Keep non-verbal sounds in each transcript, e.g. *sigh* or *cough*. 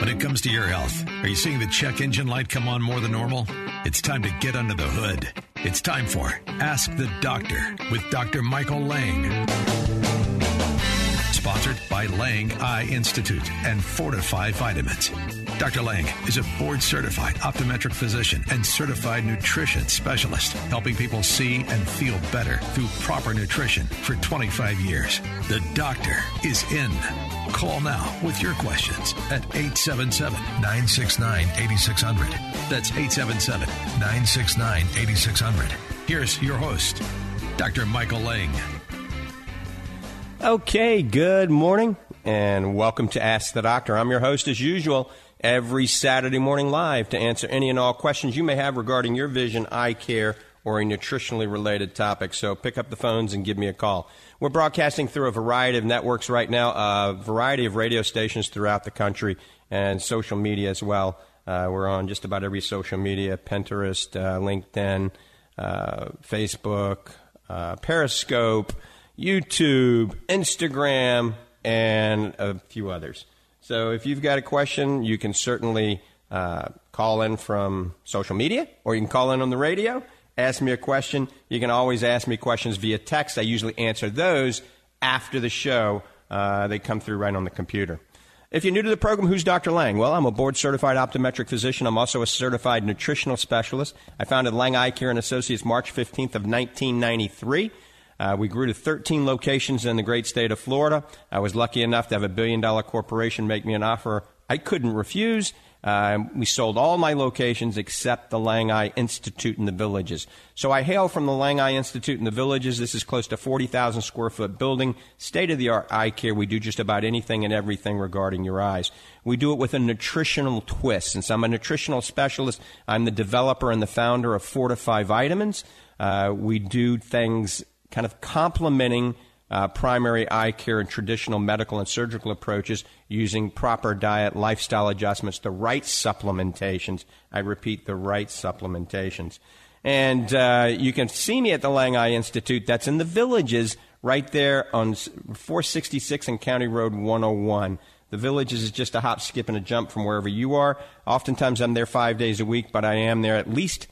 When it comes to your health, are you seeing the check engine light come on more than normal? It's time to get under the hood. It's time for Ask the Doctor with Dr. Michael Lang. Sponsored by Lang Eye Institute and Fortifeye Vitamins. Dr. Lang is a board certified optometric physician and certified nutrition specialist, helping people see and feel better through proper nutrition for 25 years. The doctor is in. Call now with your questions at 877 969 8600. That's 877 969 8600. Here's your host, Dr. Michael Lang. Okay, good morning and welcome to Ask the Doctor. I'm your host as usual every Saturday morning live to answer any and all questions you may have regarding your vision, eye care, or a nutritionally related topic. So pick up the phones and give me a call. We're broadcasting through a variety of networks right now, a variety of radio stations throughout the country, and social media as well. Uh, we're on just about every social media Pinterest, uh, LinkedIn, uh, Facebook, uh, Periscope, YouTube, Instagram, and a few others. So if you've got a question, you can certainly uh, call in from social media or you can call in on the radio ask me a question. You can always ask me questions via text. I usually answer those after the show. Uh, they come through right on the computer. If you're new to the program, who's Dr. Lang? Well, I'm a board certified optometric physician. I'm also a certified nutritional specialist. I founded Lang Eye Care and Associates March 15th of 1993. Uh, we grew to 13 locations in the great state of Florida. I was lucky enough to have a billion dollar corporation make me an offer I couldn't refuse. Uh, we sold all my locations except the Lang Eye Institute in the villages. So I hail from the Lang Eye Institute in the villages. This is close to 40,000 square foot building, state of the art eye care. We do just about anything and everything regarding your eyes. We do it with a nutritional twist. Since I'm a nutritional specialist, I'm the developer and the founder of Fortifeye Vitamins. Uh, we do things kind of complementing uh, primary eye care and traditional medical and surgical approaches using proper diet, lifestyle adjustments, the right supplementations. I repeat, the right supplementations. And uh, you can see me at the Lang Eye Institute. That's in the villages right there on 466 and County Road 101. The villages is just a hop, skip, and a jump from wherever you are. Oftentimes I'm there five days a week, but I am there at least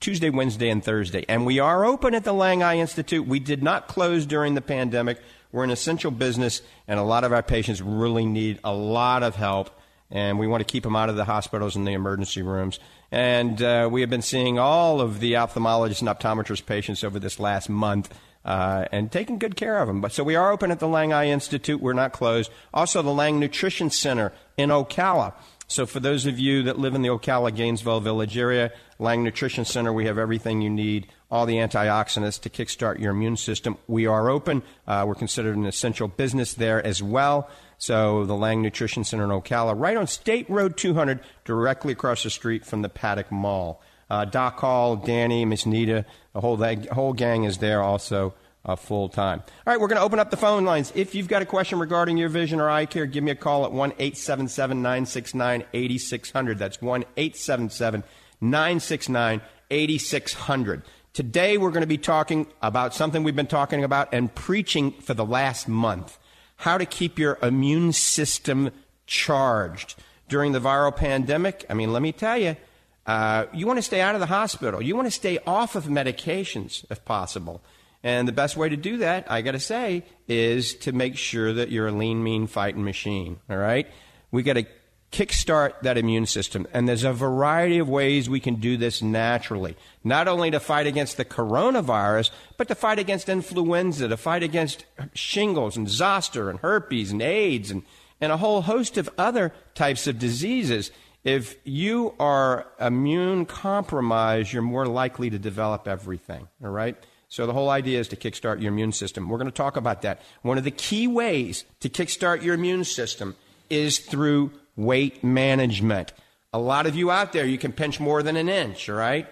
Tuesday, Wednesday, and Thursday. And we are open at the Lang Eye Institute. We did not close during the pandemic. We're an essential business, and a lot of our patients really need a lot of help. And we want to keep them out of the hospitals and the emergency rooms. And uh, we have been seeing all of the ophthalmologists and optometrist patients over this last month. Uh, and taking good care of them. But so we are open at the Lang Eye Institute. We're not closed. Also, the Lang Nutrition Center in Ocala. So, for those of you that live in the Ocala Gainesville Village area, Lang Nutrition Center, we have everything you need, all the antioxidants to kickstart your immune system. We are open. Uh, we're considered an essential business there as well. So, the Lang Nutrition Center in Ocala, right on State Road 200, directly across the street from the Paddock Mall. Uh, Doc Hall, Danny, Miss Nita, the whole, the whole gang is there also uh, full time. All right, we're going to open up the phone lines. If you've got a question regarding your vision or eye care, give me a call at 1 877 969 8600. That's 1 877 969 8600. Today, we're going to be talking about something we've been talking about and preaching for the last month how to keep your immune system charged during the viral pandemic. I mean, let me tell you. Uh, you want to stay out of the hospital. You want to stay off of medications if possible. And the best way to do that, I got to say, is to make sure that you're a lean, mean fighting machine. All right? We got to kickstart that immune system. And there's a variety of ways we can do this naturally. Not only to fight against the coronavirus, but to fight against influenza, to fight against shingles and zoster and herpes and AIDS and, and a whole host of other types of diseases. If you are immune compromised, you're more likely to develop everything. All right? So the whole idea is to kickstart your immune system. We're going to talk about that. One of the key ways to kickstart your immune system is through weight management. A lot of you out there, you can pinch more than an inch, all right?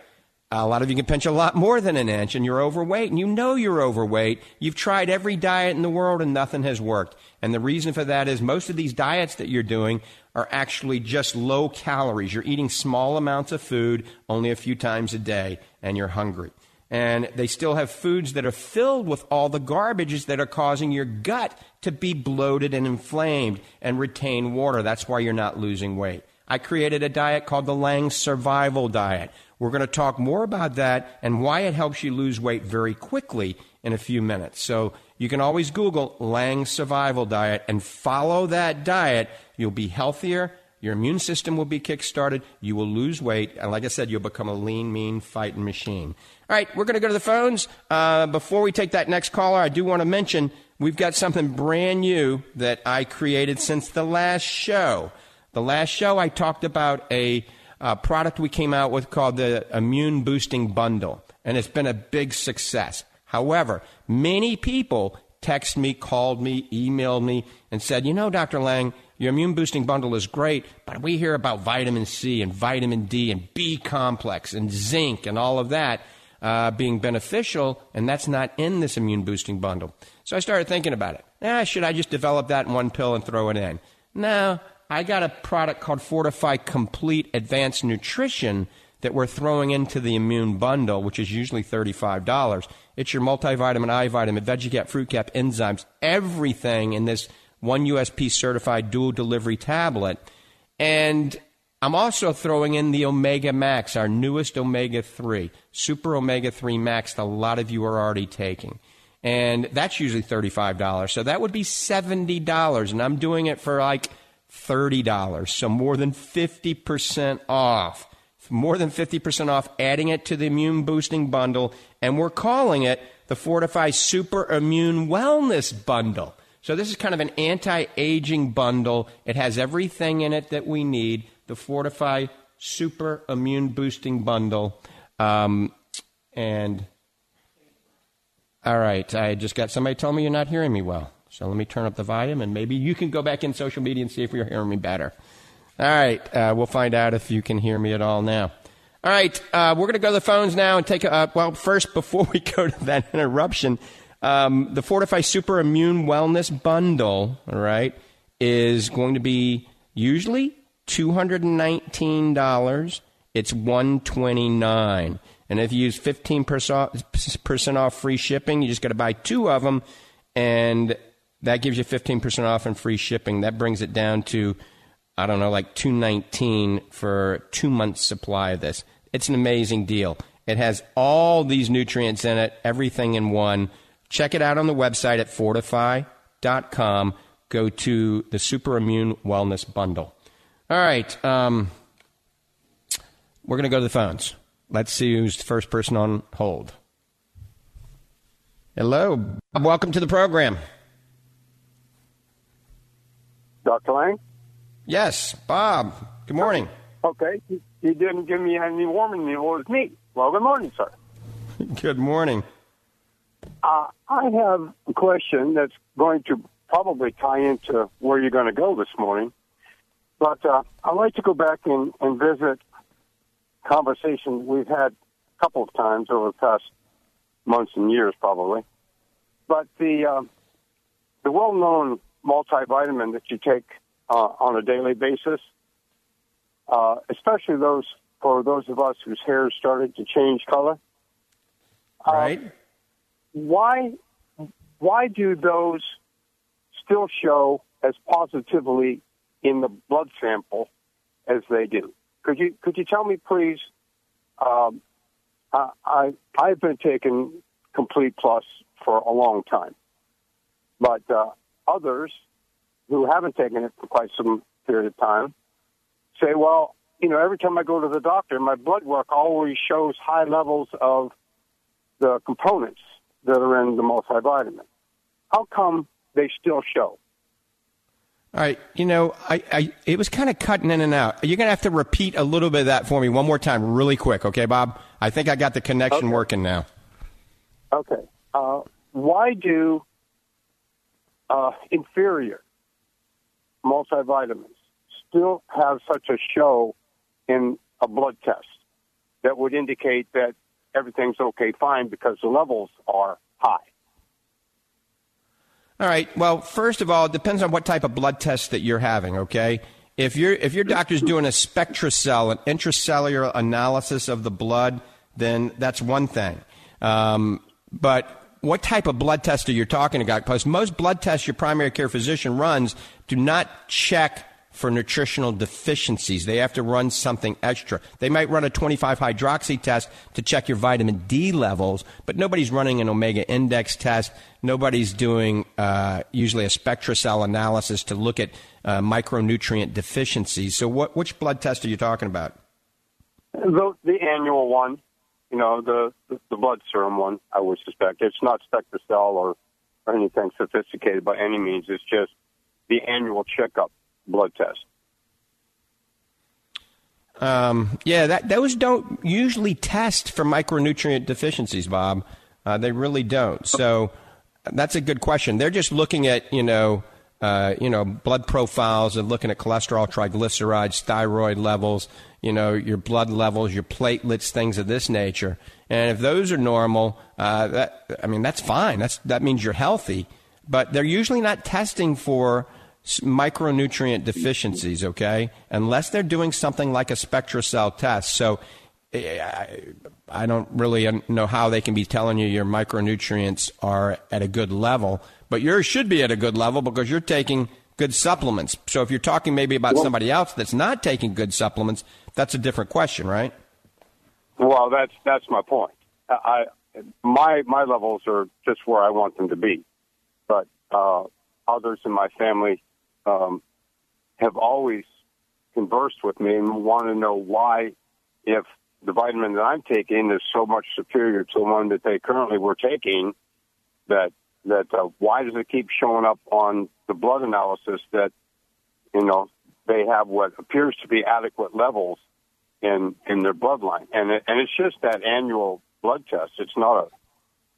A lot of you can pinch a lot more than an inch and you're overweight and you know you're overweight. You've tried every diet in the world and nothing has worked. And the reason for that is most of these diets that you're doing are actually just low calories. You're eating small amounts of food only a few times a day and you're hungry. And they still have foods that are filled with all the garbages that are causing your gut to be bloated and inflamed and retain water. That's why you're not losing weight. I created a diet called the Lang Survival Diet we're going to talk more about that and why it helps you lose weight very quickly in a few minutes. So you can always Google Lang Survival Diet and follow that diet. You'll be healthier. Your immune system will be kickstarted. You will lose weight. And like I said, you'll become a lean, mean, fighting machine. All right, we're going to go to the phones. Uh, before we take that next caller, I do want to mention we've got something brand new that I created since the last show. The last show, I talked about a uh, product we came out with called the Immune Boosting Bundle, and it's been a big success. However, many people text me, called me, emailed me, and said, you know, Dr. Lang, your immune boosting bundle is great, but we hear about vitamin C and vitamin D and B complex and zinc and all of that uh, being beneficial, and that's not in this immune boosting bundle. So I started thinking about it. Ah, should I just develop that in one pill and throw it in? No, I got a product called Fortifeye Complete Advanced Nutrition that we're throwing into the immune bundle, which is usually $35. It's your multivitamin, eye vitamin, veggie cap, fruit cap, enzymes, everything in this one USP certified dual delivery tablet. And I'm also throwing in the Omega Max, our newest Omega 3, Super Omega 3 Max, that a lot of you are already taking. And that's usually $35. So that would be $70. And I'm doing it for like $30. So more than 50% off. More than 50% off, adding it to the immune boosting bundle. And we're calling it the Fortifeye Super Immune Wellness Bundle. So this is kind of an anti aging bundle. It has everything in it that we need. The Fortifeye Super Immune Boosting Bundle. Um, and all right, I just got somebody tell me you're not hearing me well. So let me turn up the volume, and maybe you can go back in social media and see if you're hearing me better. All right, uh, we'll find out if you can hear me at all now. All right, uh, we're going to go to the phones now and take a, uh, well, first, before *laughs* we go to that interruption, um, the Fortifeye Super Immune Wellness Bundle, all right, is going to be usually $219. It's 129 And if you use 15% off free shipping, you just got to buy two of them. And that gives you 15% off and free shipping. That brings it down to, I don't know, like 219 for two months supply of this. It's an amazing deal. It has all these nutrients in it, everything in one. Check it out on the website at fortifeye.com. Go to the Super Immune Wellness Bundle. All right. Um, we're going to go to the phones. Let's see who's the first person on hold. Hello. Welcome to the program. Dr. Lang? Yes, Bob. Good morning. Okay. You didn't give me any warning. It was me. Well, good morning, sir. *laughs* Good morning. Uh, I have a question that's going to probably tie into where you're going to go this morning. But uh, I'd like to go back and, and visit conversation we've had a couple of times over the past months and years, probably. But the uh, the well-known multivitamin that you take uh, on a daily basis, uh, especially those for those of us whose hair started to change color. Uh, right. Why why do those still show as positively in the blood sample as they do? Could you could you tell me, please? Um, I I've been taking Complete Plus for a long time, but uh, others who haven't taken it for quite some period of time say, well, you know, every time I go to the doctor, my blood work always shows high levels of the components that are in the multivitamin. How come they still show? All right, you know, I, I it was kind of cutting in and out. You're going to have to repeat a little bit of that for me one more time, really quick, okay, Bob? I think I got the connection okay. working now. Okay. Uh, why do uh, inferior multivitamins still have such a show in a blood test that would indicate that everything's okay, fine, because the levels are high? All right. Well, first of all, it depends on what type of blood test that you're having, okay? If, you if your doctor's doing a SpectraCell, an intracellular analysis of the blood, then that's one thing. Um, but what type of blood test are you talking about? Because most blood tests your primary care physician runs do not check for nutritional deficiencies. They have to run something extra. They might run a 25 hydroxy test to check your vitamin D levels, but nobody's running an omega index test. Nobody's doing uh, usually a SpectraCell analysis to look at uh, micronutrient deficiencies. So, what, which blood test are you talking about? The, the annual one you know, the, the blood serum one, I would suspect. It's not SpectraCell or, or anything sophisticated by any means. It's just the annual checkup blood test. Um, yeah, that, those don't usually test for micronutrient deficiencies, Bob. Uh, they really don't. So that's a good question. They're just looking at, you know, uh, you know, blood profiles and looking at cholesterol, triglycerides, thyroid levels, you know, your blood levels, your platelets, things of this nature. And if those are normal, uh, that I mean, that's fine. That's that means you're healthy. But they're usually not testing for micronutrient deficiencies, okay? Unless they're doing something like a SpectraCell test. So eh, I don't really know how they can be telling you your micronutrients are at a good level, but yours should be at a good level because you're taking good supplements. So if you're talking maybe about well, somebody else that's not taking good supplements, that's a different question, right? Well, that's that's my point. I my my levels are just where I want them to be, but uh, others in my family um, have always conversed with me and want to know why, if the vitamin that I'm taking is so much superior to the one that they currently were taking, that that uh, why does it keep showing up on the blood analysis that you know they have what appears to be adequate levels in in their bloodline, and it, and it's just that annual blood test. It's not a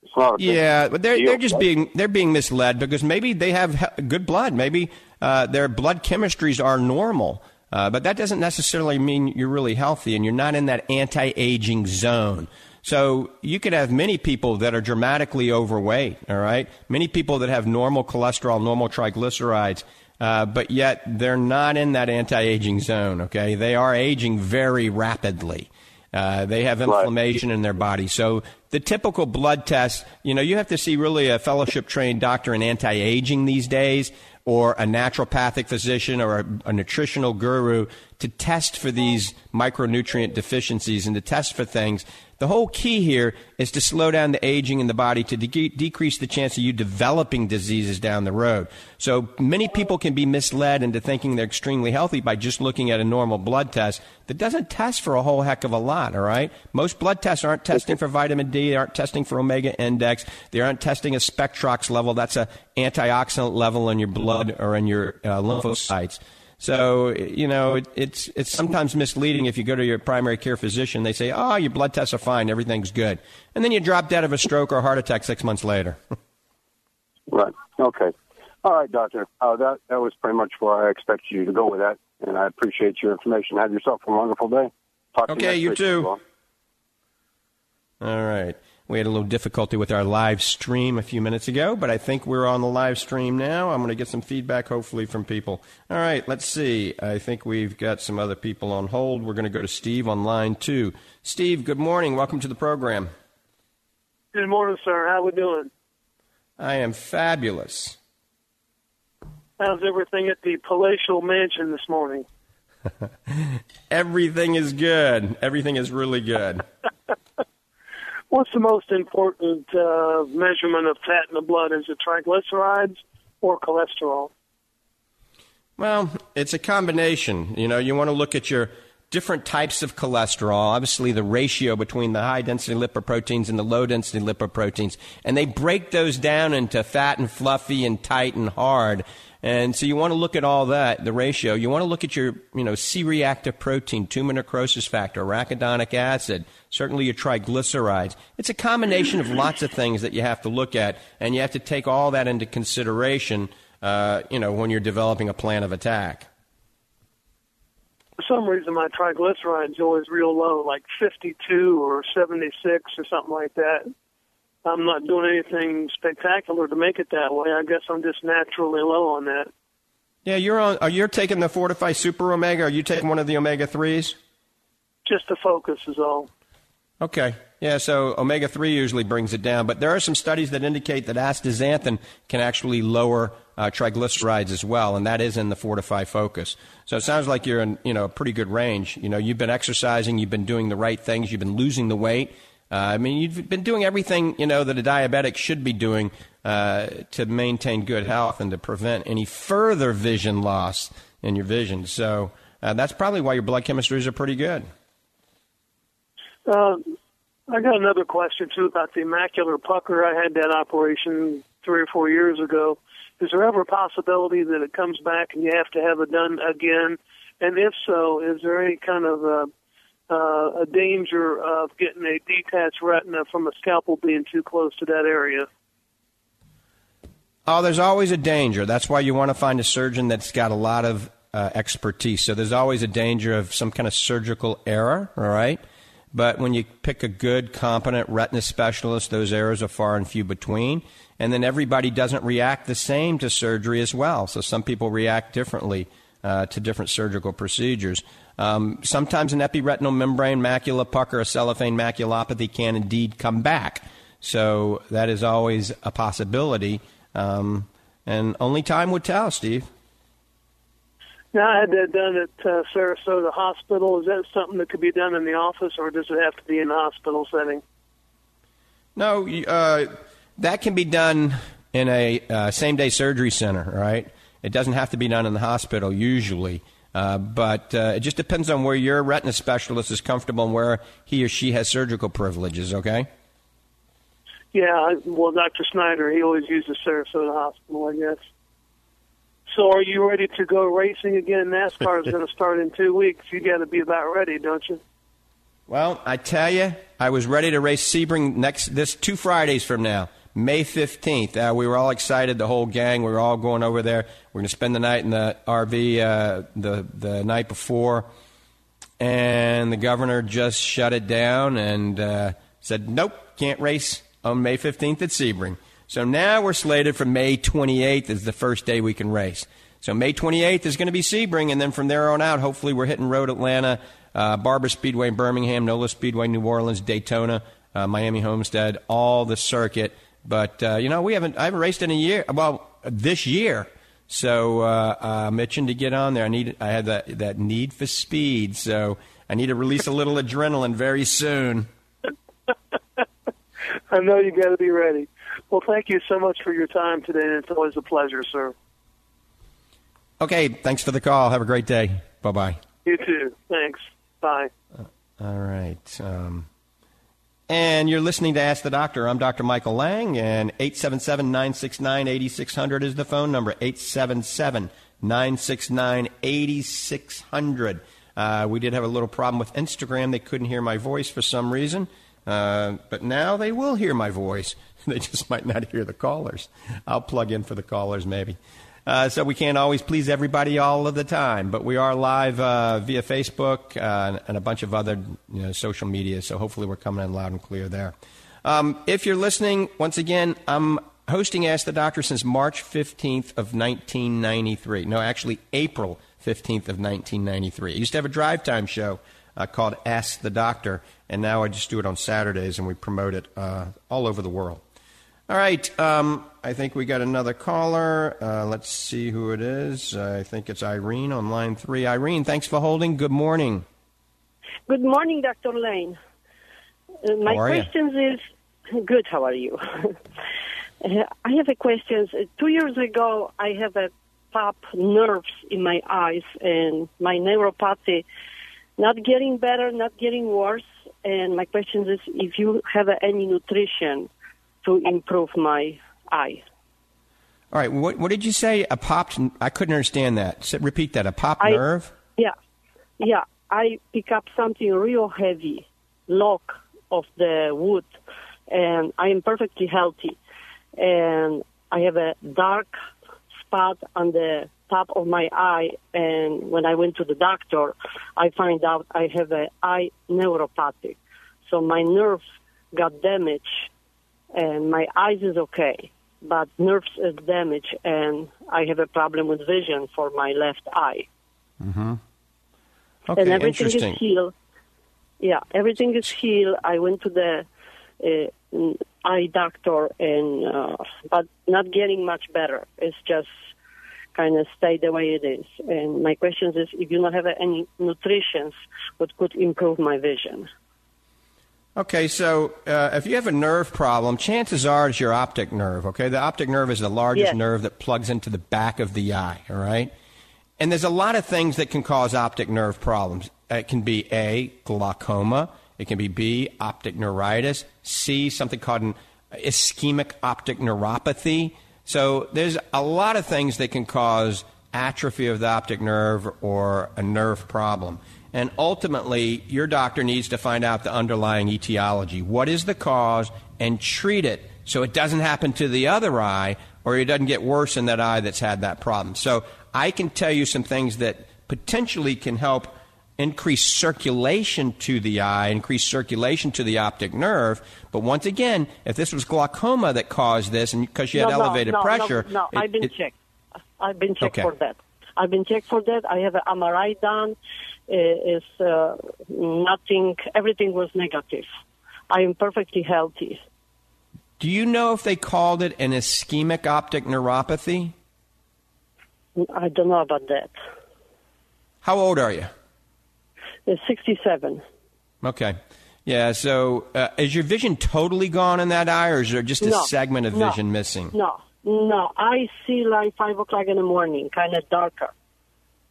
it's not a yeah, but they're they're just being they're being misled because maybe they have good blood, maybe uh, their blood chemistries are normal. Uh, but that doesn't necessarily mean you're really healthy and you're not in that anti-aging zone. So you could have many people that are dramatically overweight, all right? Many people that have normal cholesterol, normal triglycerides, uh, but yet they're not in that anti-aging zone, okay? They are aging very rapidly. Uh, they have inflammation in their body. So the typical blood test, you know, you have to see really a fellowship trained doctor in anti-aging these days or a naturopathic physician or a, a, nutritional guru to test for these micronutrient deficiencies and to test for things the whole key here is to slow down the aging in the body to de- decrease the chance of you developing diseases down the road. So many people can be misled into thinking they're extremely healthy by just looking at a normal blood test that doesn't test for a whole heck of a lot, all right? Most blood tests aren't testing for vitamin D, they aren't testing for omega index, they aren't testing a spectrox level, that's an antioxidant level in your blood or in your uh, lymphocytes. So you know, it, it's it's sometimes misleading if you go to your primary care physician. They say, "Oh, your blood tests are fine, everything's good," and then you drop dead of a stroke or a heart attack six months later. *laughs* right. Okay. All right, doctor. Uh, that that was pretty much where I expected you to go with that, and I appreciate your information. Have yourself a wonderful day. Talk okay, you, you too. All right. We had a little difficulty with our live stream a few minutes ago, but I think we're on the live stream now. I'm going to get some feedback, hopefully, from people. All right, let's see. I think we've got some other people on hold. We're going to go to Steve on line two. Steve, good morning. Welcome to the program. Good morning, sir. How are we doing? I am fabulous. How's everything at the palatial mansion this morning? *laughs* Everything is good. Everything is really good. *laughs* What's the most important uh, measurement of fat in the blood? Is it triglycerides or cholesterol? Well, it's a combination. You know, you want to look at your different types of cholesterol, obviously the ratio between the high density lipoproteins and the low density lipoproteins, and they break those down into fat and fluffy and tight and hard. And so you want to look at all that, the ratio. You want to look at your, you know, C-reactive protein, tumor necrosis factor, arachidonic acid, certainly your triglycerides. It's a combination of lots of things that you have to look at, and you have to take all that into consideration uh, you know, when you're developing a plan of attack. For some reason, my triglycerides always real low, like 52 or 76 or something like that. I'm not doing anything spectacular to make it that way. I guess I'm just naturally low on that. Yeah, you're on. Are you taking the Fortifeye Super Omega? Are you taking one of the omega threes? Just the focus is all. Okay. Yeah, so omega 3 usually brings it down, but there are some studies that indicate that astaxanthin can actually lower uh, triglycerides as well, and that is in the Fortifeye Focus. So it sounds like you're in you know a pretty good range. You know, you've been exercising, you've been doing the right things, you've been losing the weight. Uh, I mean, you've been doing everything you know that a diabetic should be doing uh, to maintain good health and to prevent any further vision loss in your vision. So uh, that's probably why your blood chemistries are pretty good. Uh, I got another question too about the macular pucker. I had that operation three or four years ago. Is there ever a possibility that it comes back and you have to have it done again? And if so, is there any kind of a, uh, a danger of getting a detached retina from a scalpel being too close to that area? Oh, there's always a danger. That's why you want to find a surgeon that's got a lot of uh, expertise. So there's always a danger of some kind of surgical error, all right? But when you pick a good, competent retina specialist, those errors are far and few between. And then everybody doesn't react the same to surgery as well. So some people react differently uh, to different surgical procedures. Um, sometimes an epiretinal membrane macula pucker, a cellophane maculopathy can indeed come back. So that is always a possibility. Um, and only time would tell, Steve. Now, I had that done at uh, Sarasota Hospital. Is that something that could be done in the office, or does it have to be in the hospital setting? No, uh, that can be done in a uh, same day surgery center, right? It doesn't have to be done in the hospital usually. Uh, but uh, it just depends on where your retina specialist is comfortable and where he or she has surgical privileges, okay? Yeah, well, Dr. Snyder, he always uses Sarasota Hospital, I guess. So are you ready to go racing again? NASCAR is *laughs* going to start in two weeks. You got to be about ready, don't you? Well, I tell you, I was ready to race Sebring next this two Fridays from now, May fifteenth. Uh, we were all excited, the whole gang. We were all going over there. We're going to spend the night in the RV uh, the the night before, and the governor just shut it down and uh, said, "Nope, can't race on May fifteenth at Sebring." So now we're slated for May 28th as the first day we can race. So May 28th is going to be Sebring, and then from there on out, hopefully we're hitting Road Atlanta, uh, Barber Speedway, Birmingham, NOLA Speedway, New Orleans, Daytona, uh, Miami Homestead, all the circuit. But uh, you know, we haven't I haven't raced in a year. Well, this year. So uh, I'm itching to get on there. I need I had that that need for speed. So I need to release a little adrenaline very soon. *laughs* I know you got to be ready. Well, thank you so much for your time today, and it's always a pleasure, sir. Okay, thanks for the call. Have a great day. Bye bye. You too. Thanks. Bye. Uh, all right. Um, and you're listening to Ask the Doctor. I'm Dr. Michael Lang, and 877 969 8600 is the phone number. 877 969 8600. Uh, we did have a little problem with Instagram. They couldn't hear my voice for some reason, uh, but now they will hear my voice. *laughs* they just might not hear the callers. I'll plug in for the callers maybe. Uh, so we can't always please everybody all of the time, but we are live uh, via Facebook uh, and a bunch of other you know, social media. So hopefully we're coming in loud and clear there. Um, if you're listening, once again, I'm hosting Ask the Doctor since March 15th of 1993. No, actually April 15th of 1993. I used to have a drive time show uh, called Ask the Doctor, and now I just do it on Saturdays and we promote it uh, all over the world. All right. Um, I think we got another caller. Uh, let's see who it is. I think it's Irene on line three. Irene, thanks for holding. Good morning. Good morning, Dr. Lane. Uh, my question is *laughs* good. How are you? Uh, *laughs* I have a question. Uh, two years ago, I have a pop nerves in my eyes, and my neuropathy not getting better, not getting worse. And my question is if you have any nutrition to improve my eye. All right. What, what did you say? A popped? I couldn't understand that. repeat that. A popped I, nerve? Yeah, yeah. I pick up something real heavy, lock of the wood, and I am perfectly healthy, and I have a dark spot on the top of my eye, and when I went to the doctor, I find out I have a eye neuropathy. So my nerve got damaged, and my eyes is okay, but nerves is damaged, and I have a problem with vision for my left eye. Mm-hmm. Okay, and everything interesting. is healed. Yeah, everything is healed. I went to the uh, eye doctor, and uh, but not getting much better. It's just kind of stay the way it is. And my question is, if you don't have any nutrition, what could improve my vision? Okay, so uh, if you have a nerve problem, chances are it's your optic nerve. Okay, the optic nerve is the largest Yes. nerve that plugs into the back of the eye. All right, and there's a lot of things that can cause optic nerve problems. It can be a glaucoma. It can be B optic neuritis. C something called an ischemic optic neuropathy. So there's a lot of things that can cause atrophy of the optic nerve or a nerve problem. And ultimately, your doctor needs to find out the underlying etiology. What is the cause and treat it so it doesn't happen to the other eye or it doesn't get worse in that eye that's had that problem. So I can tell you some things that potentially can help increase circulation to the eye, increase circulation to the optic nerve. But once again, if this was glaucoma that caused this and because you had no, elevated no, pressure, No, no, it- I've been it- checked. I've been checked Okay. for that. I've been checked for that. I have an MRI done. Uh, Is uh, nothing. Everything was negative. I am perfectly healthy. Do you know if they called it an ischemic optic neuropathy? I don't know about that. How old are you? It's 67. Okay. Yeah, so uh, is your vision totally gone in that eye, or is there just a No, segment of no, vision missing? No, no. I see like five o'clock in the morning, kind of darker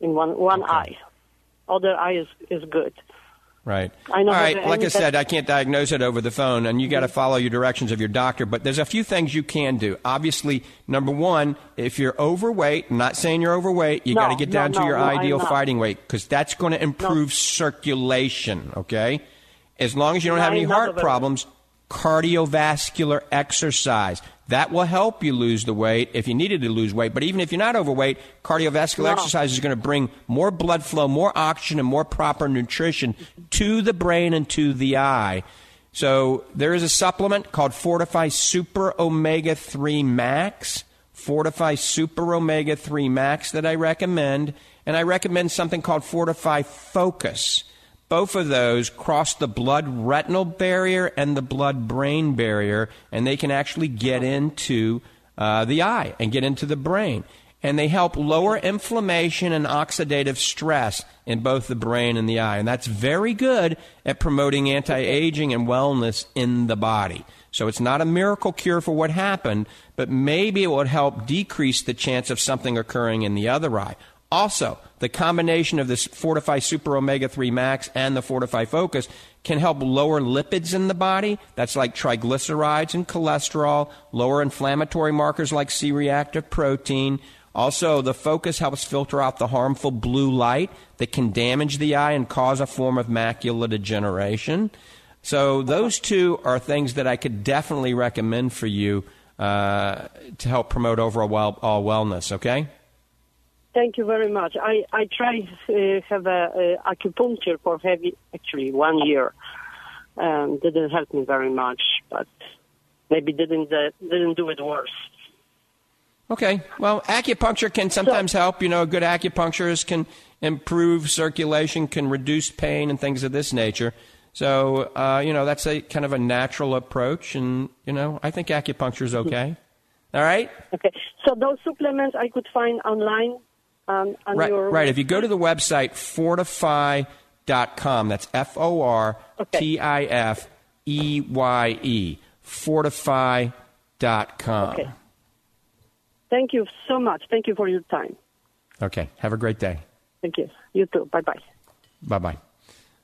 in one one eye. Other eye is is good. Right. I know All right. Like I said, I can't diagnose it over the phone, and you got to follow your directions of your doctor. But there's a few things you can do. Obviously, number one, if you're overweight, I'm not saying you're overweight, you No, got to get no, down to your no, ideal fighting weight because that's going to improve circulation. Okay. As long as you don't have any heart problems, cardiovascular exercise. That will help you lose the weight if you needed to lose weight. But even if you're not overweight, cardiovascular No. exercise is going to bring more blood flow, more oxygen, and more proper nutrition to the brain and to the eye. So there is a supplement called Fortifeye Super Omega 3 Max. Fortifeye Super Omega 3 Max that I recommend. And I recommend something called Fortifeye Focus. Both of those cross the blood retinal barrier and the blood brain barrier, and they can actually get into uh, the eye and get into the brain. And they help lower inflammation and oxidative stress in both the brain and the eye. And that's very good at promoting anti aging and wellness in the body. So it's not a miracle cure for what happened, but maybe it would help decrease the chance of something occurring in the other eye. Also, the combination of this Fortifeye Super Omega 3 Max and the Fortifeye Focus can help lower lipids in the body. That's like triglycerides and cholesterol, lower inflammatory markers like C reactive protein. Also, the Focus helps filter out the harmful blue light that can damage the eye and cause a form of macular degeneration. So, those two are things that I could definitely recommend for you uh, to help promote overall well, all wellness, okay? Thank you very much. I I try uh, have a, a acupuncture for heavy actually one year. Um, didn't help me very much, but maybe didn't uh, didn't do it worse. Okay. Well, acupuncture can sometimes help. You know, a good acupuncturist can improve circulation, can reduce pain, and things of this nature. So, uh, you know, that's a kind of a natural approach, and you know, I think acupuncture is okay. All right. Okay, so those supplements I could find online um, on Right. your Right. If you go to the website fortifeye.com, that's F O R T I F E Y E, fortifeye.com. Okay. Thank you so much. Thank you for your time. Okay. Have a great day. Thank you. You too. Bye bye. Bye bye.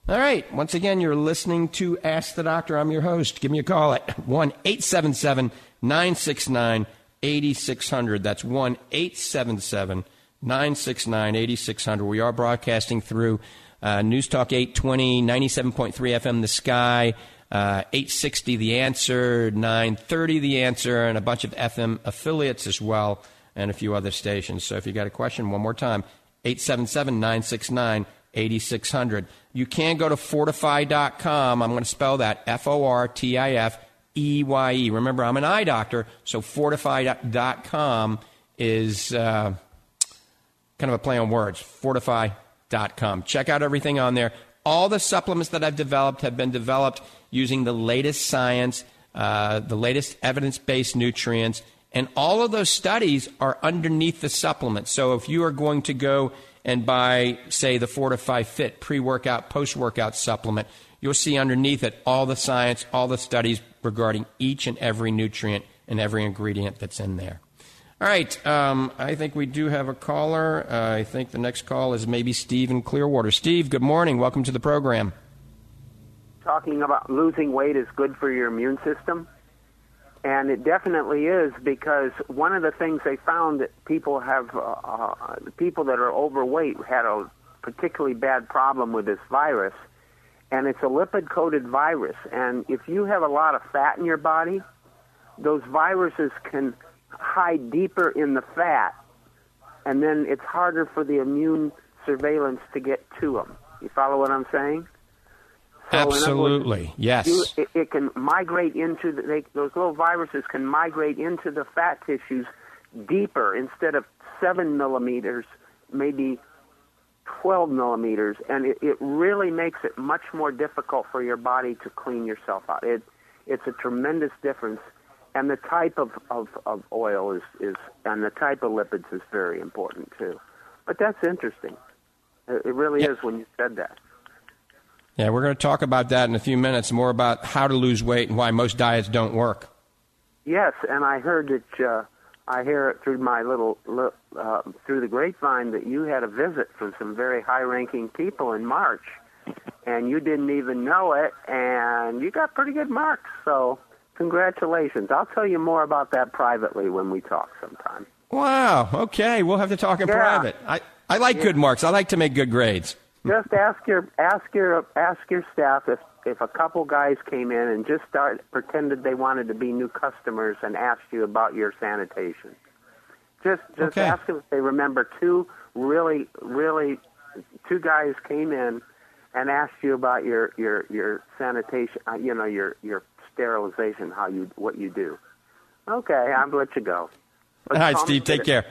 All right. Once again, you're listening to Ask the Doctor. I'm your host. Give me a call at 1 877 969 8600. That's 1 877 969 8600. We are broadcasting through uh, News Talk 820, 97.3 FM The Sky, uh, 860 The Answer, 930 The Answer, and a bunch of FM affiliates as well. and a few other stations. So if you got a question, one more time, 877 969 8600. You can go to fortifeye.com. I'm going to spell that F O R T I F E Y E. Remember, I'm an eye doctor, so fortifeye.com is uh, kind of a play on words. Fortifeye.com. Check out everything on there. All the supplements that I've developed have been developed using the latest science, uh, the latest evidence based nutrients, and all of those studies are underneath the supplement. So if you are going to go and buy, say, the Fortifeye Fit pre workout, post workout supplement, you'll see underneath it all the science, all the studies regarding each and every nutrient and every ingredient that's in there. All right, um, I think we do have a caller. Uh, I think the next call is maybe Steve in Clearwater. Steve, good morning. Welcome to the program. Talking about losing weight is good for your immune system. And it definitely is because one of the things they found that people have, uh, uh, people that are overweight had a particularly bad problem with this virus. And it's a lipid coated virus. And if you have a lot of fat in your body, those viruses can hide deeper in the fat, and then it's harder for the immune surveillance to get to them. You follow what I'm saying? So Absolutely, words, yes. You, it, it, can migrate into the, they, those little viruses can migrate into the fat tissues deeper instead of seven millimeters, maybe 12 millimeters, and it, it really makes it much more difficult for your body to clean yourself out. It, it's a tremendous difference and the type of, of, of oil is, is and the type of lipids is very important too. But that's interesting. It, really yeah. is when you said that. Yeah, we're going to talk about that in a few minutes. More about how to lose weight and why most diets don't work. Yes, and I heard that uh, I hear it through my little uh, through the grapevine that you had a visit from some very high-ranking people in March, and you didn't even know it, and you got pretty good marks. So Congratulations. I'll tell you more about that privately when we talk sometime. Wow. Okay. We'll have to talk in yeah. private. I, I like yeah. good marks. I like to make good grades. Just ask your ask your ask your staff if if a couple guys came in and just start pretended they wanted to be new customers and asked you about your sanitation. Just just okay. ask them if they remember two really really two guys came in and asked you about your your your sanitation uh, you know your your sterilization, how you what you do. Okay, I'm gonna let you go. All right, Steve. Take care.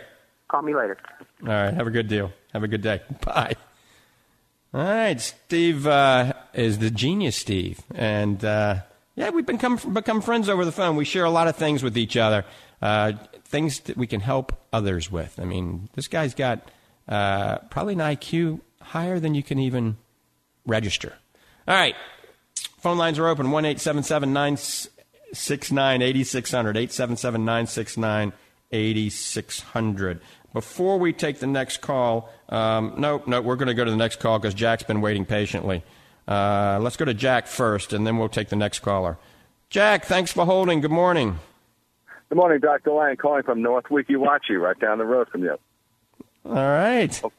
Call me later. All right. Have a good deal. Have a good day. *laughs* Bye. All right, Steve uh, is the genius, Steve, and uh, yeah, we've become become friends over the phone. We share a lot of things with each other, uh, things that we can help others with. I mean, this guy's got uh, probably an IQ higher than you can even register. All right, Phone lines are open 1 877 969 8600. 877 969 8600. Before we take the next call, um, no, no, we're going to go to the next call because Jack's been waiting patiently. Uh, let's go to Jack first, and then we'll take the next caller. Jack, thanks for holding. Good morning. Good morning, Dr. Lang, calling from North Weeki Wachee, right down the road from you. All right. Okay.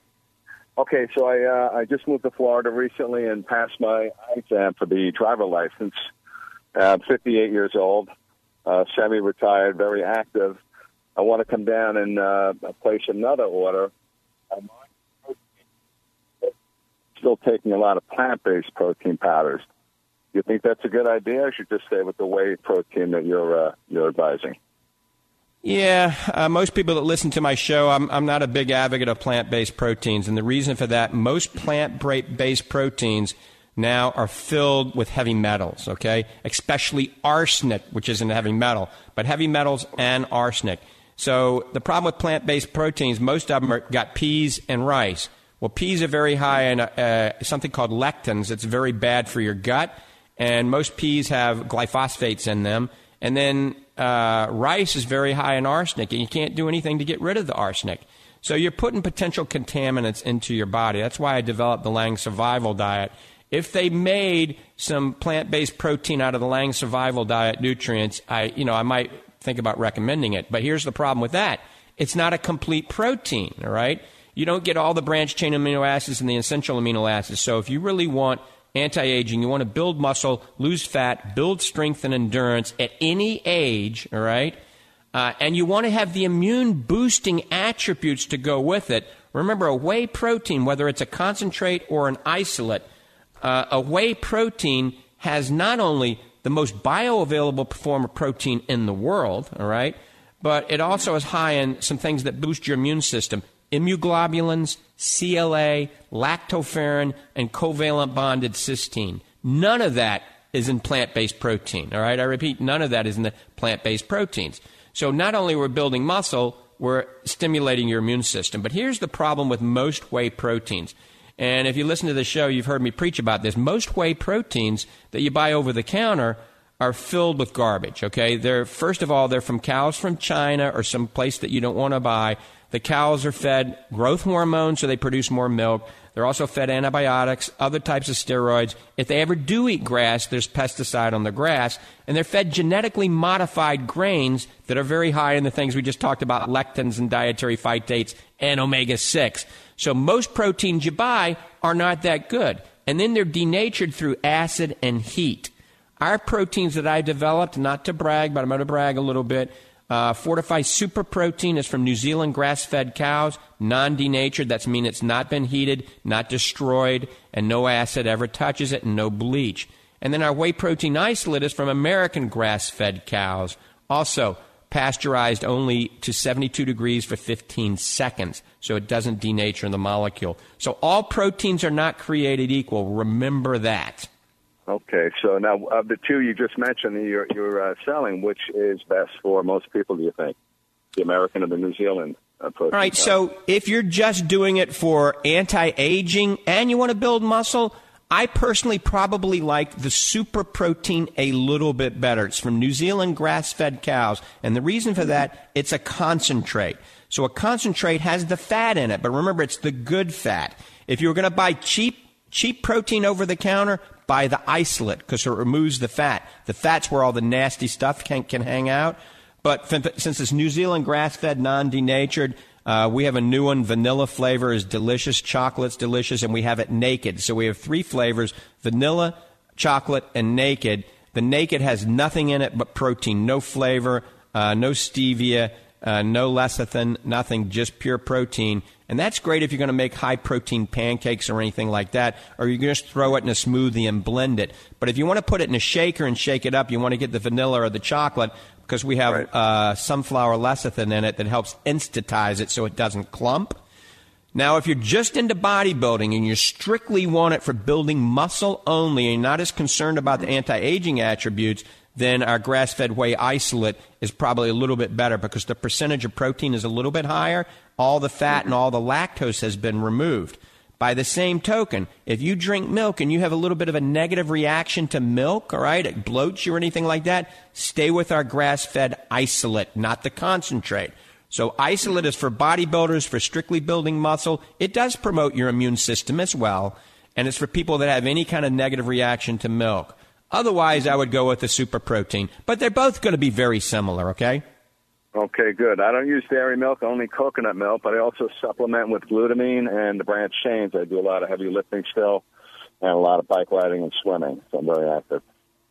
Okay, so I uh, I just moved to Florida recently and passed my exam for the driver license. I'm 58 years old, uh, semi-retired, very active. I want to come down and uh, place another order. I'm still taking a lot of plant-based protein powders. You think that's a good idea? I should just stay with the whey protein that you're uh, you're advising. Yeah, uh, most people that listen to my show, I'm, I'm not a big advocate of plant based proteins. And the reason for that, most plant based proteins now are filled with heavy metals, okay? Especially arsenic, which isn't a heavy metal, but heavy metals and arsenic. So the problem with plant based proteins, most of them are, got peas and rice. Well, peas are very high in uh, something called lectins. It's very bad for your gut. And most peas have glyphosates in them. And then uh, rice is very high in arsenic, and you can't do anything to get rid of the arsenic. So you're putting potential contaminants into your body. That's why I developed the Lang Survival Diet. If they made some plant-based protein out of the Lang Survival Diet nutrients, I, you know, I might think about recommending it. But here's the problem with that: it's not a complete protein. All right, you don't get all the branched chain amino acids and the essential amino acids. So if you really want anti aging. You want to build muscle, lose fat, build strength and endurance at any age, all right? Uh, and you want to have the immune boosting attributes to go with it. Remember, a whey protein, whether it's a concentrate or an isolate, uh, a whey protein has not only the most bioavailable form of protein in the world, all right, but it also is high in some things that boost your immune system immunoglobulins, CLA, lactoferrin, and covalent bonded cysteine. None of that is in plant based protein. All right, I repeat, none of that is in the plant based proteins. So not only we're building muscle, we're stimulating your immune system. But here's the problem with most whey proteins. And if you listen to the show, you've heard me preach about this. Most whey proteins that you buy over the counter are filled with garbage. Okay, they're first of all they're from cows from China or some place that you don't want to buy. The cows are fed growth hormones so they produce more milk. They're also fed antibiotics, other types of steroids. If they ever do eat grass, there's pesticide on the grass. And they're fed genetically modified grains that are very high in the things we just talked about lectins and dietary phytates and omega 6. So most proteins you buy are not that good. And then they're denatured through acid and heat. Our proteins that I developed, not to brag, but I'm going to brag a little bit, uh, Fortifeye Super Protein is from New Zealand grass fed cows, non denatured. That's mean it's not been heated, not destroyed, and no acid ever touches it, and no bleach. And then our whey protein isolate is from American grass fed cows, also pasteurized only to 72 degrees for 15 seconds, so it doesn't denature the molecule. So all proteins are not created equal. Remember that. Okay, so now of the two you just mentioned, you're, you're uh, selling, which is best for most people? Do you think the American or the New Zealand? Uh, All right, so if you're just doing it for anti-aging and you want to build muscle, I personally probably like the super protein a little bit better. It's from New Zealand grass-fed cows, and the reason for that, it's a concentrate. So a concentrate has the fat in it, but remember, it's the good fat. If you were going to buy cheap cheap protein over the counter, buy the isolate because it removes the fat. The fat's where all the nasty stuff can, can hang out. But since it's New Zealand grass fed, non denatured, uh, we have a new one. Vanilla flavor is delicious. Chocolate's delicious. And we have it naked. So we have three flavors vanilla, chocolate, and naked. The naked has nothing in it but protein, no flavor, uh, no stevia, uh, no lecithin, nothing, just pure protein. And that's great if you're going to make high protein pancakes or anything like that, or you can just throw it in a smoothie and blend it. But if you want to put it in a shaker and shake it up, you want to get the vanilla or the chocolate because we have right. uh, sunflower lecithin in it that helps instantize it so it doesn't clump. Now, if you're just into bodybuilding and you strictly want it for building muscle only and you're not as concerned about the anti aging attributes, then our grass fed whey isolate is probably a little bit better because the percentage of protein is a little bit higher. All the fat and all the lactose has been removed. By the same token, if you drink milk and you have a little bit of a negative reaction to milk, all right, it bloats you or anything like that, stay with our grass fed isolate, not the concentrate. So, isolate is for bodybuilders, for strictly building muscle. It does promote your immune system as well, and it's for people that have any kind of negative reaction to milk. Otherwise, I would go with the super protein. But they're both going to be very similar, okay? Okay, good. I don't use dairy milk, only coconut milk, but I also supplement with glutamine and the branched chains. I do a lot of heavy lifting still and a lot of bike riding and swimming, so I'm very active.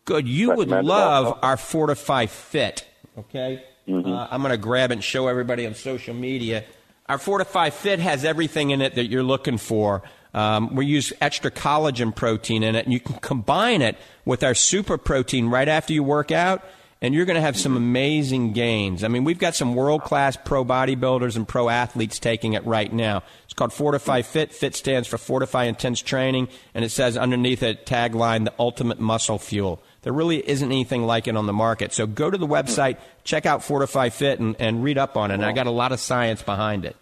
Good. You would love our Fortifeye Fit, okay? Mm-hmm. Uh, I'm going to grab and show everybody on social media. Our Fortifeye Fit has everything in it that you're looking for. Um, we use extra collagen protein in it, and you can combine it with our super protein right after you work out, and you're going to have some amazing gains. I mean, we've got some world class pro bodybuilders and pro athletes taking it right now. It's called Fortifeye Fit. Fit stands for Fortifeye Intense Training, and it says underneath it tagline, the ultimate muscle fuel. There really isn't anything like it on the market. So go to the website, check out Fortifeye Fit, and, and read up on it. And I got a lot of science behind it.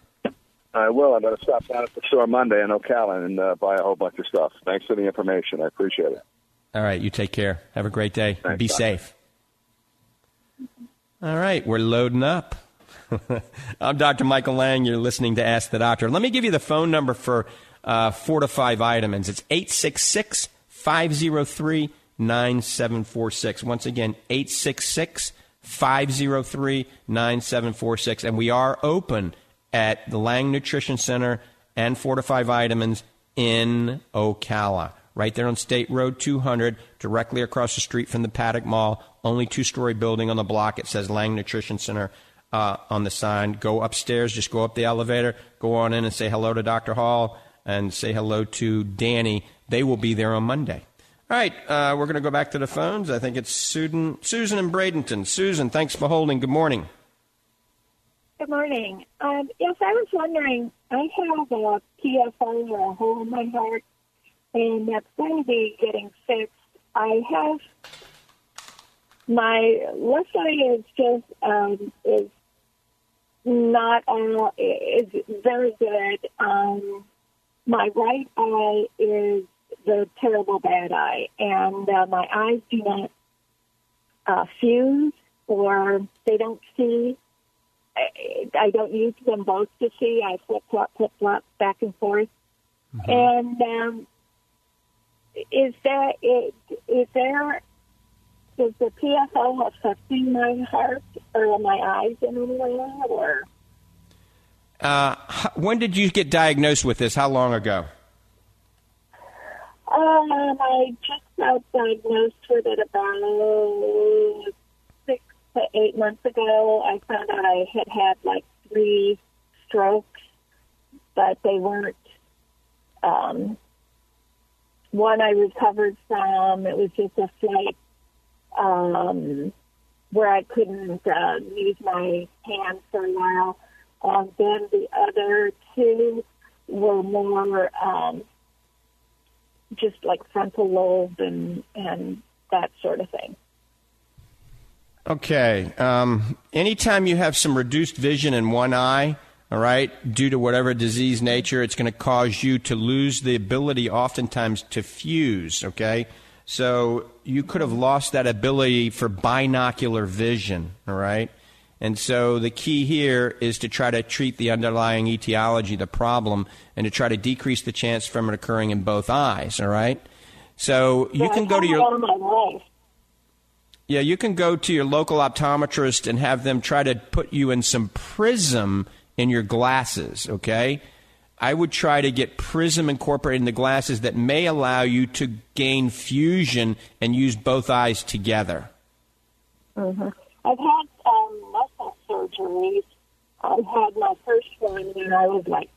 I will. I'm going to stop down at the store Monday in Ocala and uh, buy a whole bunch of stuff. Thanks for the information. I appreciate it. All right. You take care. Have a great day. Thanks, Be safe. All right. We're loading up. *laughs* I'm Dr. Michael Lang. You're listening to Ask the Doctor. Let me give you the phone number for uh, Fortifeye Vitamins. It's 866 503 9746. Once again, 866 503 9746. And we are open at the Lang Nutrition Center and Fortifeye Vitamins in Ocala. right there on State Road 200, directly across the street from the Paddock Mall. Only two story building on the block. It says Lang Nutrition Center uh, on the sign. Go upstairs, just go up the elevator, go on in and say hello to Dr. Hall and say hello to Danny. They will be there on Monday. All right, uh, we're going to go back to the phones. I think it's Susan, Susan and Bradenton. Susan, thanks for holding. Good morning. Good morning. Um, yes, I was wondering. I have a PFO or a hole in my heart, and that's going to be getting fixed. I have my left eye is just um, is not all is very good. Um, my right eye is the terrible bad eye, and uh, my eyes do not uh, fuse or they don't see. I, don't use them both to see. I flip flop, flip flop back and forth. Mm-hmm. And um, is that it? Is there? Is the PFO affecting my heart or my eyes in any way? Or uh, when did you get diagnosed with this? How long ago? Um, I just got diagnosed with it about to eight months ago. I found out I had had like three strokes, but they weren't. Um, one I recovered from. It was just a slight um, where I couldn't uh, use my hands for a while. And then the other two were more um, just like frontal lobe and and that sort of thing. Okay. Um, anytime you have some reduced vision in one eye, all right, due to whatever disease nature, it's going to cause you to lose the ability, oftentimes, to fuse. Okay. So you could have lost that ability for binocular vision. All right. And so the key here is to try to treat the underlying etiology, the problem, and to try to decrease the chance from it occurring in both eyes. All right. So you can go to your yeah, you can go to your local optometrist and have them try to put you in some prism in your glasses. Okay. I would try to get prism incorporated in the glasses that may allow you to gain fusion and use both eyes together. Mm-hmm. I've had um, muscle surgeries. I had my first one when I was like,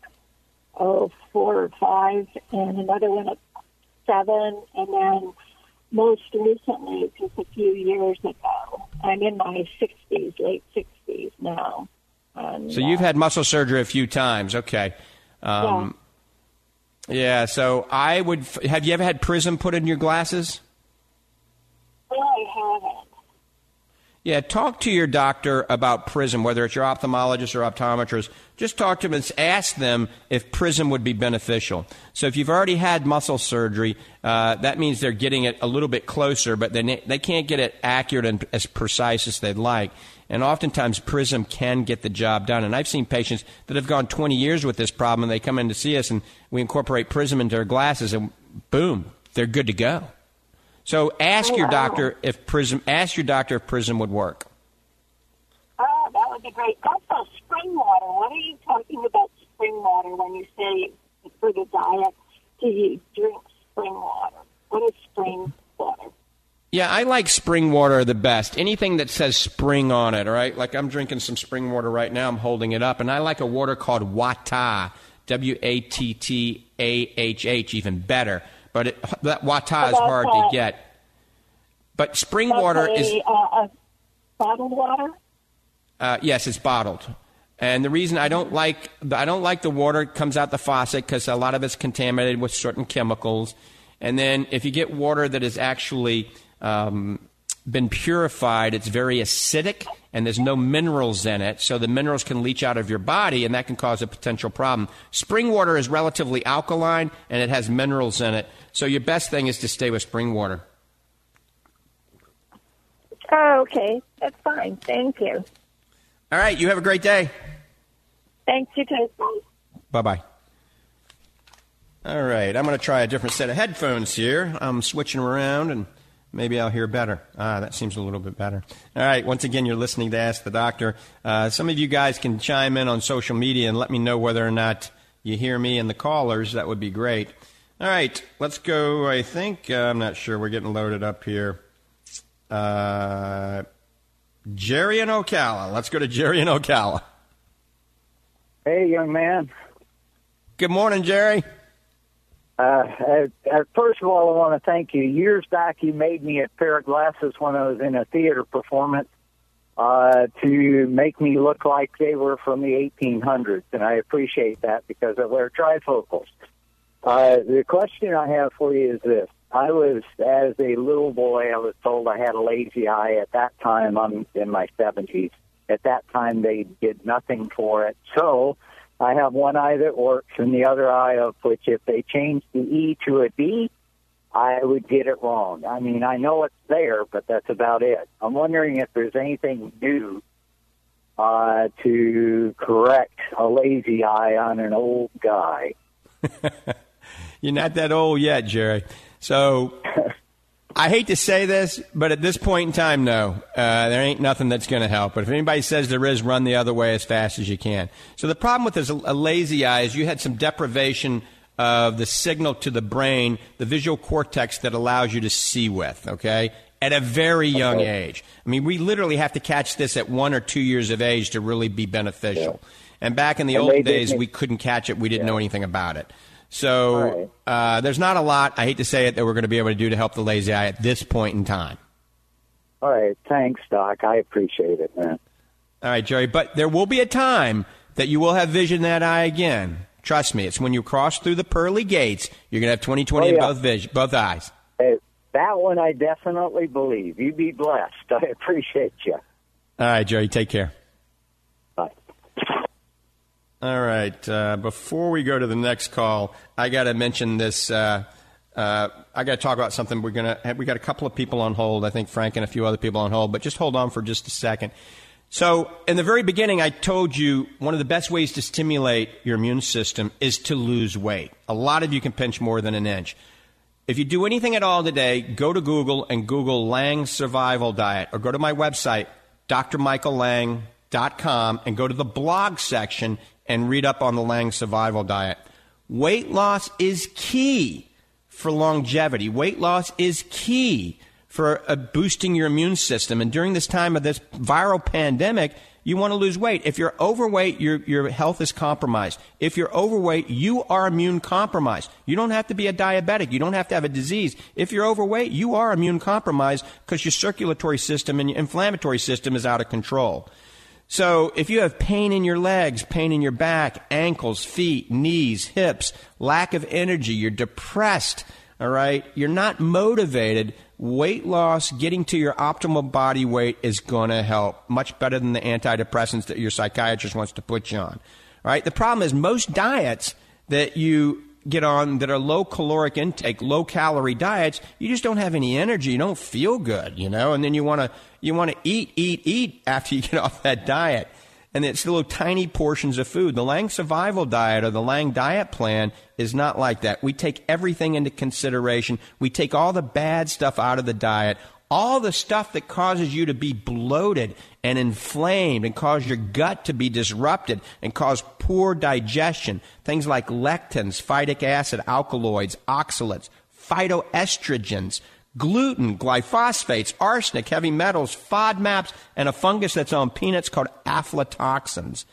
oh, four or five, and another one at seven, and then most recently, just a few years ago, I'm in my 60s, late 60s now. And, so you've uh, had muscle surgery a few times, okay? Um, yeah. Yeah. So I would. Have you ever had prism put in your glasses? Yeah, talk to your doctor about PRISM, whether it's your ophthalmologist or optometrist. Just talk to them and ask them if PRISM would be beneficial. So if you've already had muscle surgery, uh, that means they're getting it a little bit closer, but they, they can't get it accurate and as precise as they'd like. And oftentimes, PRISM can get the job done. And I've seen patients that have gone 20 years with this problem, and they come in to see us, and we incorporate PRISM into their glasses, and boom, they're good to go. So ask oh, your doctor if Prism. Ask your doctor if Prism would work. Oh, that would be great. Also, spring water. What are you talking about spring water when you say for the diet? Do you drink spring water? What is spring water? Yeah, I like spring water the best. Anything that says spring on it, all right? Like I'm drinking some spring water right now. I'm holding it up, and I like a water called Wata, W A T T A H H, even better but it, that wata is hard to get. But spring water a, is uh, bottled water. Uh, yes, it's bottled. And the reason I don't like I don't like the water that comes out the faucet because a lot of it's contaminated with certain chemicals. And then if you get water that is actually um, been purified, it's very acidic and there's no minerals in it, so the minerals can leach out of your body and that can cause a potential problem. Spring water is relatively alkaline and it has minerals in it, so your best thing is to stay with spring water. Oh, okay. That's fine. Thank you. All right. You have a great day. Thanks, you too. Bye bye. All right. I'm going to try a different set of headphones here. I'm switching around and maybe I'll hear better. Ah, that seems a little bit better. All right. Once again, you're listening to Ask the Doctor. Uh, some of you guys can chime in on social media and let me know whether or not you hear me and the callers. That would be great. All right, let's go. I think, uh, I'm not sure. We're getting loaded up here. Uh, Jerry and Ocala. Let's go to Jerry and Ocala. Hey, young man. Good morning, Jerry. Uh, first of all, I want to thank you. Years back, you made me a pair of glasses when I was in a theater performance uh, to make me look like they were from the 1800s, and I appreciate that because I wear trifocals. Uh, the question I have for you is this. I was, as a little boy, I was told I had a lazy eye. At that time, I'm in my 70s. At that time, they did nothing for it. So I have one eye that works and the other eye of which if they changed the E to a D, I would get it wrong. I mean, I know it's there, but that's about it. I'm wondering if there's anything new uh, to correct a lazy eye on an old guy. *laughs* You're not that old yet, Jerry. So *laughs* I hate to say this, but at this point in time, no, uh, there ain't nothing that's going to help. But if anybody says there is, run the other way as fast as you can. So the problem with this, a lazy eye is you had some deprivation of the signal to the brain, the visual cortex that allows you to see with, okay? At a very young okay. age. I mean, we literally have to catch this at one or two years of age to really be beneficial. Yeah. And back in the and old days, we couldn't catch it. We didn't yeah. know anything about it. So uh, there's not a lot, I hate to say it, that we're going to be able to do to help the lazy eye at this point in time. All right. Thanks, Doc. I appreciate it, man. All right, Jerry. But there will be a time that you will have vision in that eye again. Trust me, it's when you cross through the pearly gates, you're going to have 20/20 oh, yeah. in both vision, both eyes. Hey, that one I definitely believe. You be blessed. *laughs* I appreciate you. All right, Jerry. Take care. All right. Uh, before we go to the next call, I got to mention this. Uh, uh, I got to talk about something. We're gonna. We got a couple of people on hold. I think Frank and a few other people on hold. But just hold on for just a second. So, in the very beginning, I told you one of the best ways to stimulate your immune system is to lose weight. A lot of you can pinch more than an inch. If you do anything at all today, go to Google and Google Lang Survival Diet, or go to my website, drmichaellang.com, and go to the blog section and read up on the Lang Survival Diet. Weight loss is key for longevity. Weight loss is key for uh, boosting your immune system. And during this time of this viral pandemic, you want to lose weight. If you're overweight, your, your health is compromised. If you're overweight, you are immune compromised. You don't have to be a diabetic. You don't have to have a disease. If you're overweight, you are immune compromised because your circulatory system and your inflammatory system is out of control. So if you have pain in your legs, pain in your back, ankles, feet, knees, hips, lack of energy, you're depressed, all right, you're not motivated, weight loss, getting to your optimal body weight is going to help much better than the antidepressants that your psychiatrist wants to put you on. All right. The problem is most diets that you get on that are low caloric intake, low calorie diets, you just don't have any energy. You don't feel good, you know, and then you want to, you want to eat, eat, eat *laughs* after you get off that diet and it's little tiny portions of food. The Lang survival diet or the Lang diet plan is not like that. We take everything into consideration. We take all the bad stuff out of the diet, all the stuff that causes you to be bloated and inflamed and cause your gut to be disrupted and cause poor digestion. Things like lectins, phytic acid, alkaloids, oxalates, phytoestrogens gluten, glyphosates, arsenic, heavy metals, FODMAPs, and a fungus that's on peanuts called aflatoxins.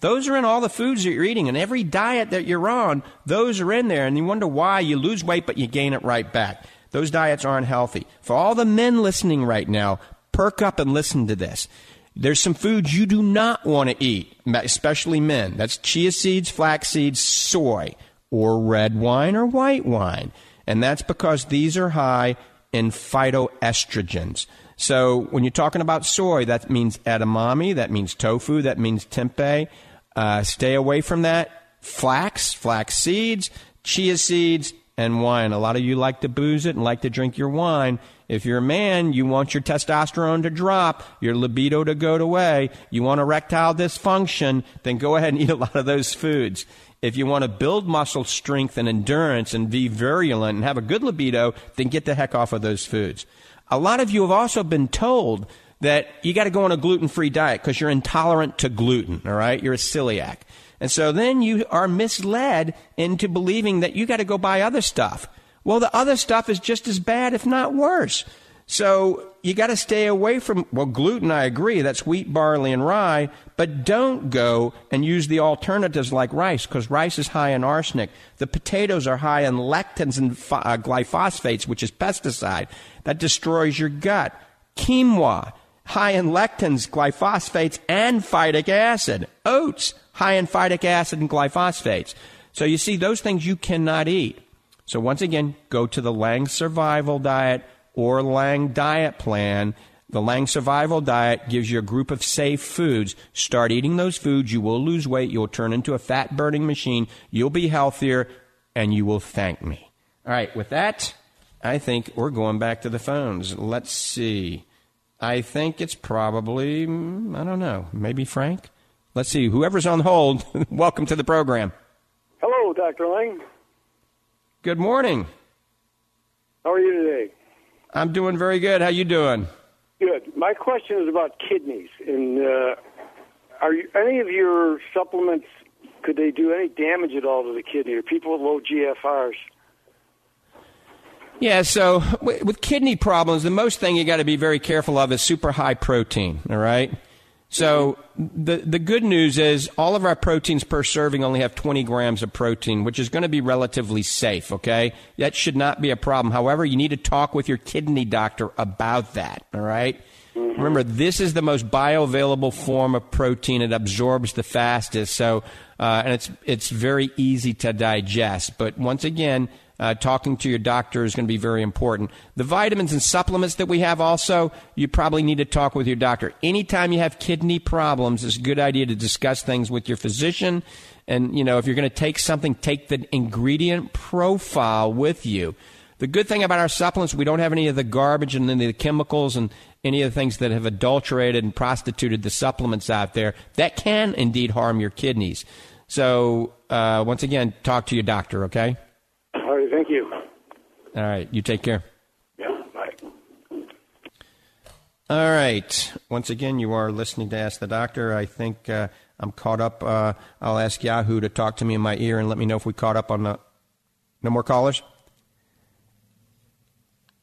Those are in all the foods that you're eating, and every diet that you're on, those are in there, and you wonder why you lose weight but you gain it right back. Those diets aren't healthy. For all the men listening right now, perk up and listen to this. There's some foods you do not want to eat, especially men. That's chia seeds, flax seeds, soy, or red wine or white wine. And that's because these are high in phytoestrogens. So when you're talking about soy, that means edamame, that means tofu, that means tempeh. Uh, stay away from that. Flax, flax seeds, chia seeds, and wine. A lot of you like to booze it and like to drink your wine. If you're a man, you want your testosterone to drop, your libido to go away, you want erectile dysfunction, then go ahead and *laughs* eat a lot of those foods. If you want to build muscle strength and endurance and be virulent and have a good libido, then get the heck off of those foods. A lot of you have also been told that you got to go on a gluten free diet because you're intolerant to gluten, all right? You're a celiac. And so then you are misled into believing that you got to go buy other stuff. Well, the other stuff is just as bad, if not worse. So you got to stay away from, well, gluten, I agree. That's wheat, barley, and rye. But don't go and use the alternatives like rice because rice is high in arsenic. The potatoes are high in lectins and uh, glyphosates, which is pesticide. That destroys your gut. Quinoa, high in lectins, glyphosates, and phytic acid. Oats, high in phytic acid and glyphosates. So you see, those things you cannot eat. So once again, go to the Lang Survival Diet or Lang Diet Plan. The Lang Survival Diet gives you a group of safe foods. Start eating those foods. You will lose weight. You'll turn into a fat burning machine. You'll be healthier, and you will thank me. All right, with that, I think we're going back to the phones. Let's see. I think it's probably, mm, I don't know, maybe Frank? Let's see. Whoever's on hold, *laughs* welcome to the program. Hello, Dr. Lang. Good morning. How are you today? I'm doing very good. How you doing? Good. My question is about kidneys. And uh, are you, any of your supplements could they do any damage at all to the kidney? Or people with low GFRs? Yeah, so with kidney problems, the most thing you got to be very careful of is super high protein. All right. So the the good news is all of our proteins per serving only have 20 grams of protein, which is going to be relatively safe. Okay, that should not be a problem. However, you need to talk with your kidney doctor about that. All right? Remember, this is the most bioavailable form of protein. It absorbs the fastest, so uh, and it's it's very easy to digest. But once again, uh, talking to your doctor is going to be very important. The vitamins and supplements that we have also, you probably need to talk with your doctor. Anytime you have kidney problems, it's a good idea to discuss things with your physician. And, you know, if you're going to take something, take the ingredient profile with you. The good thing about our supplements, we don't have any of the garbage and any of the chemicals and any of the things that have adulterated and prostituted the supplements out there that can indeed harm your kidneys. So, uh, once again, talk to your doctor, okay? All right. You take care. Yeah. Bye. All right. Once again, you are listening to Ask the Doctor. I think uh, I'm caught up. Uh, I'll ask Yahoo to talk to me in my ear and let me know if we caught up on the. No more callers?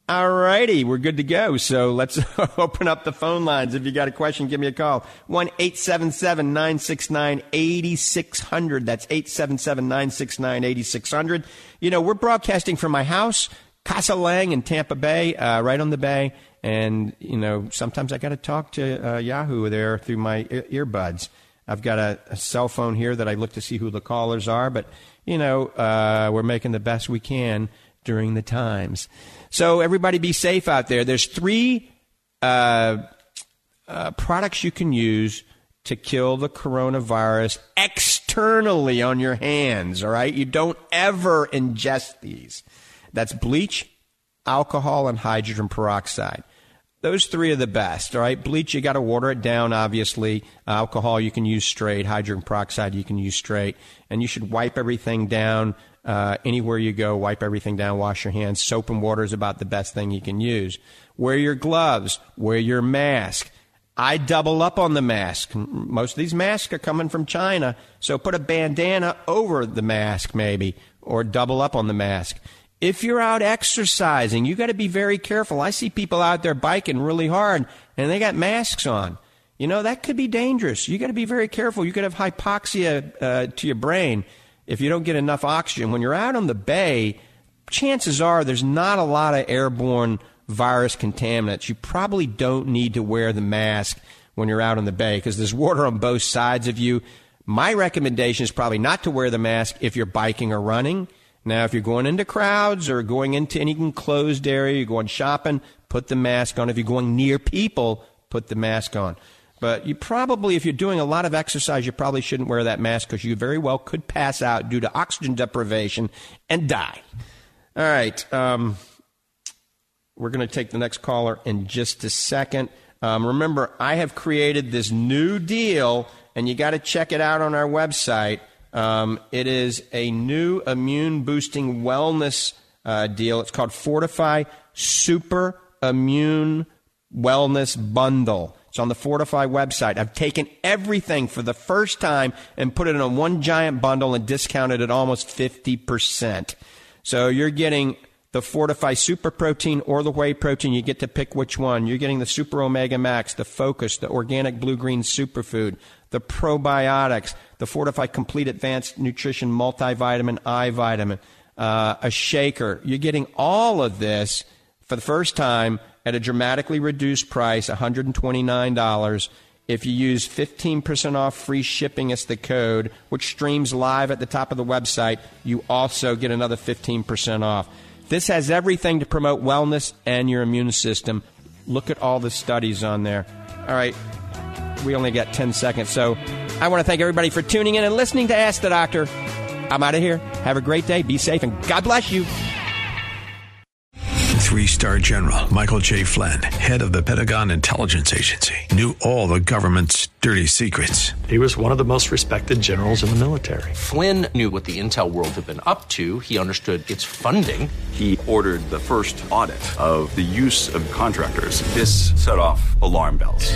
All righty, we're good to go. So let's *laughs* open up the phone lines. If you got a question, give me a call. 1 877 969 8600. That's 877 969 8600. You know, we're broadcasting from my house, Casa Lang in Tampa Bay, uh, right on the bay. And, you know, sometimes I got to talk to uh, Yahoo there through my earbuds. I've got a, a, cell phone here that I look to see who the callers are, but, you know, uh, we're making the best we can during the times. So everybody be safe out there. There's three uh, uh, products you can use to kill the coronavirus externally on your hands. All right, you don't ever ingest these. That's bleach, alcohol, and hydrogen peroxide. Those three are the best. All right, bleach you got to water it down. Obviously, alcohol you can use straight. Hydrogen peroxide you can use straight, and you should wipe everything down uh, anywhere you go, wipe everything down, wash your hands. Soap and water is about the best thing you can use. Wear your gloves, wear your mask. I double up on the mask. Most of these masks are coming from China, so put a bandana over the mask maybe, or double up on the mask. If you're out exercising, you got to be very careful. I see people out there biking really hard, and they got masks on. You know that could be dangerous. You got to be very careful. You could have hypoxia uh, to your brain if you don't get enough oxygen. When you're out on the bay, chances are there's not a lot of airborne virus contaminants. You probably don't need to wear the mask when you're out on the bay because there's water on both sides of you. My recommendation is probably not to wear the mask if you're biking or running. Now, if you're going into crowds or going into any enclosed area, you're going shopping, put the mask on. If you're going near people, put the mask on. But you probably, if you're doing a lot of exercise, you probably shouldn't wear that mask because you very well could pass out due to oxygen deprivation and die. All right. Um, we're going to take the next caller in just a second. Um, remember, I have created this new deal, and you got to check it out on our website. Um, it is a new immune boosting wellness uh, deal. It's called Fortifeye Super Immune Wellness Bundle. It's on the Fortifeye website. I've taken everything for the first time and put it in a one giant bundle and discounted it almost 50%. So you're getting the Fortifeye Super Protein or the Whey Protein. You get to pick which one. You're getting the Super Omega Max, the Focus, the Organic Blue Green Superfood, the Probiotics, the Fortifeye Complete Advanced Nutrition Multivitamin, Eye Vitamin, uh, a shaker. You're getting all of this for the first time at a dramatically reduced price, $129. If you use 15% off free shipping as the code, which streams live at the top of the website, you also get another 15% off. This has everything to promote wellness and your immune system. Look at all the studies on there. All right, we only got 10 seconds, so I want to thank everybody for tuning in and listening to Ask the Doctor. I'm out of here. Have a great day. Be safe, and God bless you. Three star general Michael J. Flynn, head of the Pentagon Intelligence Agency, knew all the government's dirty secrets. He was one of the most respected generals in the military. Flynn knew what the intel world had been up to, he understood its funding. He ordered the first audit of the use of contractors. This set off alarm bells.